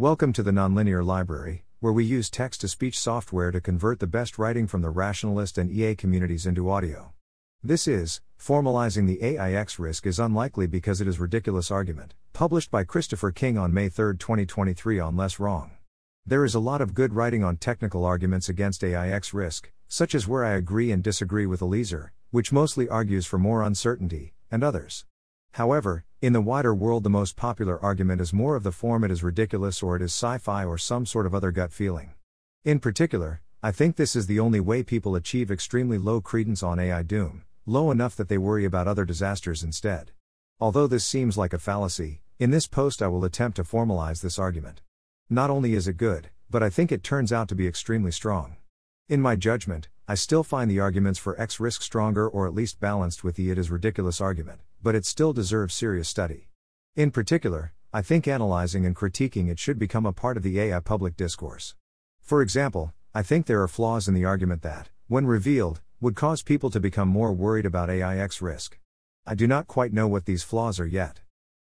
Welcome to the Nonlinear Library, where we use text to speech software to convert the best writing from the rationalist and EA communities into audio. This is, Formalizing the AI X Risk is Unlikely Because It Is Ridiculous Argument, published by Christopher King on May 3, 2023 on Less Wrong. There is a lot of good writing on technical arguments against AI X risk, such as where I agree and disagree with Eliezer, which mostly argues for more uncertainty, and others. However, in the wider world, the most popular argument is more of the form it is ridiculous or it is sci fi or some sort of other gut feeling. In particular, I think this is the only way people achieve extremely low credence on AI doom, low enough that they worry about other disasters instead. Although this seems like a fallacy, in this post I will attempt to formalize this argument. Not only is it good, but I think it turns out to be extremely strong. In my judgment, I still find the arguments for X risk stronger or at least balanced with the it is ridiculous argument, but it still deserves serious study. In particular, I think analyzing and critiquing it should become a part of the AI public discourse. For example, I think there are flaws in the argument that, when revealed, would cause people to become more worried about AI X risk. I do not quite know what these flaws are yet.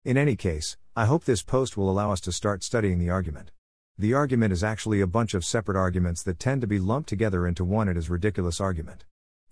In any case, I hope this post will allow us to start studying the argument. The argument is actually a bunch of separate arguments that tend to be lumped together into one it is ridiculous argument.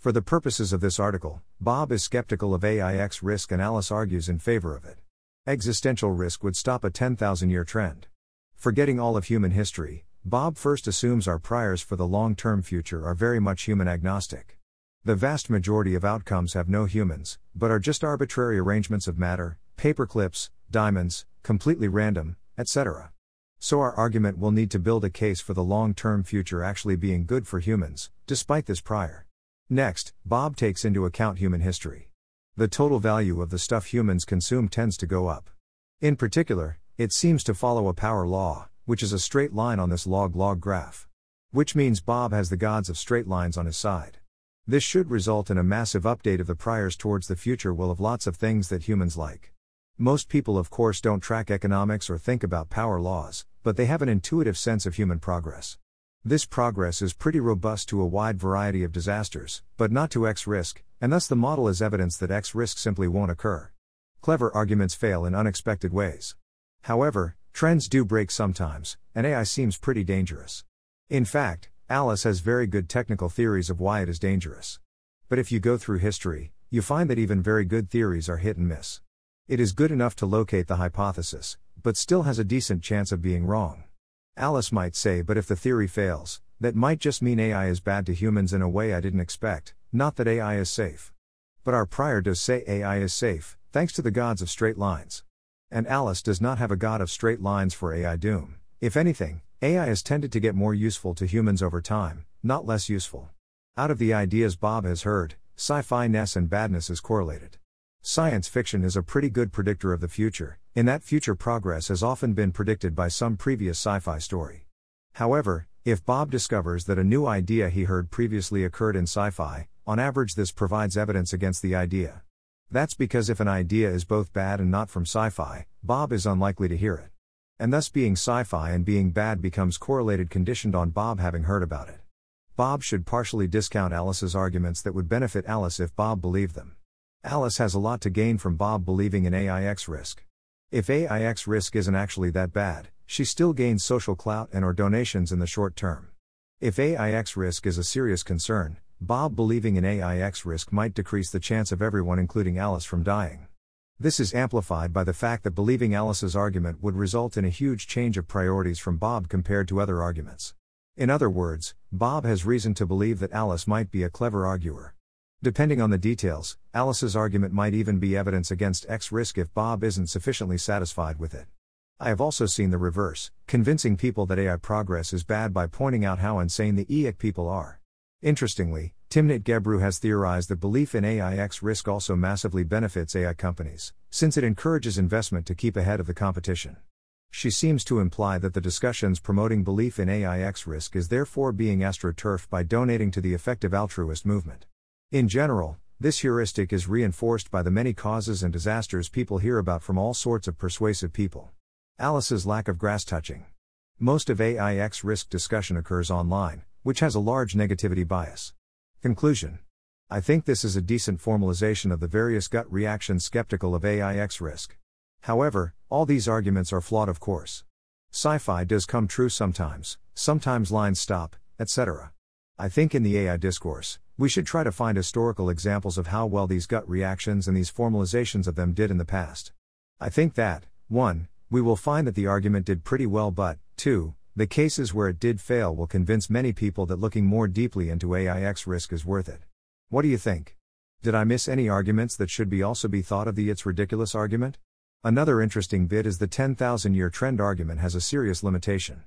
For the purposes of this article, Bob is skeptical of AI X risk and Alice argues in favor of it. Existential risk would stop a 10,000 year trend. Forgetting all of human history, Bob first assumes our priors for the long term future are very much human agnostic. The vast majority of outcomes have no humans, but are just arbitrary arrangements of matter, paper clips, diamonds, completely random, etc. So, our argument will need to build a case for the long term future actually being good for humans, despite this prior. Next, Bob takes into account human history. The total value of the stuff humans consume tends to go up. In particular, it seems to follow a power law, which is a straight line on this log log graph. Which means Bob has the gods of straight lines on his side. This should result in a massive update of the priors towards the future will of lots of things that humans like. Most people, of course, don't track economics or think about power laws, but they have an intuitive sense of human progress. This progress is pretty robust to a wide variety of disasters, but not to X risk, and thus the model is evidence that X risk simply won't occur. Clever arguments fail in unexpected ways. However, trends do break sometimes, and AI seems pretty dangerous. In fact, Alice has very good technical theories of why it is dangerous. But if you go through history, you find that even very good theories are hit and miss. It is good enough to locate the hypothesis, but still has a decent chance of being wrong. Alice might say, but if the theory fails, that might just mean AI is bad to humans in a way I didn't expect, not that AI is safe. But our prior does say AI is safe, thanks to the gods of straight lines. And Alice does not have a god of straight lines for AI doom. If anything, AI has tended to get more useful to humans over time, not less useful. Out of the ideas Bob has heard, sci fi ness and badness is correlated. Science fiction is a pretty good predictor of the future, in that future progress has often been predicted by some previous sci fi story. However, if Bob discovers that a new idea he heard previously occurred in sci fi, on average this provides evidence against the idea. That's because if an idea is both bad and not from sci fi, Bob is unlikely to hear it. And thus being sci fi and being bad becomes correlated conditioned on Bob having heard about it. Bob should partially discount Alice's arguments that would benefit Alice if Bob believed them. Alice has a lot to gain from Bob believing in AI X risk. If AI X risk isn't actually that bad, she still gains social clout and or donations in the short term. If AI X risk is a serious concern, Bob believing in AI X risk might decrease the chance of everyone including Alice from dying. This is amplified by the fact that believing Alice's argument would result in a huge change of priorities from Bob compared to other arguments. In other words, Bob has reason to believe that Alice might be a clever arguer. Depending on the details, Alice's argument might even be evidence against X risk if Bob isn't sufficiently satisfied with it. I have also seen the reverse, convincing people that AI progress is bad by pointing out how insane the EIC people are. Interestingly, Timnit Gebru has theorized that belief in AI X risk also massively benefits AI companies, since it encourages investment to keep ahead of the competition. She seems to imply that the discussions promoting belief in AI X risk is therefore being astroturfed by donating to the effective altruist movement. In general, this heuristic is reinforced by the many causes and disasters people hear about from all sorts of persuasive people. Alice's lack of grass touching. Most of AI X risk discussion occurs online, which has a large negativity bias. Conclusion I think this is a decent formalization of the various gut reactions skeptical of AI X risk. However, all these arguments are flawed, of course. Sci fi does come true sometimes, sometimes lines stop, etc. I think in the AI discourse, we should try to find historical examples of how well these gut reactions and these formalizations of them did in the past. I think that, 1. We will find that the argument did pretty well, but, 2. The cases where it did fail will convince many people that looking more deeply into AI X risk is worth it. What do you think? Did I miss any arguments that should be also be thought of the it's ridiculous argument? Another interesting bit is the 10,000 year trend argument has a serious limitation.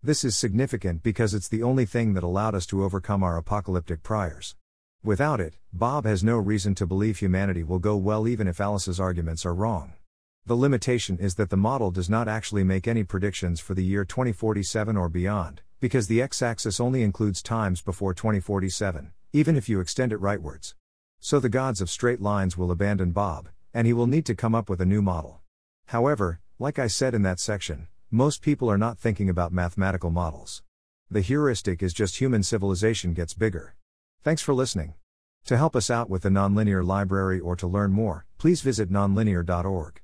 This is significant because it's the only thing that allowed us to overcome our apocalyptic priors. Without it, Bob has no reason to believe humanity will go well even if Alice's arguments are wrong. The limitation is that the model does not actually make any predictions for the year 2047 or beyond, because the x axis only includes times before 2047, even if you extend it rightwards. So the gods of straight lines will abandon Bob, and he will need to come up with a new model. However, like I said in that section, most people are not thinking about mathematical models. The heuristic is just human civilization gets bigger. Thanks for listening. To help us out with the Nonlinear Library or to learn more, please visit nonlinear.org.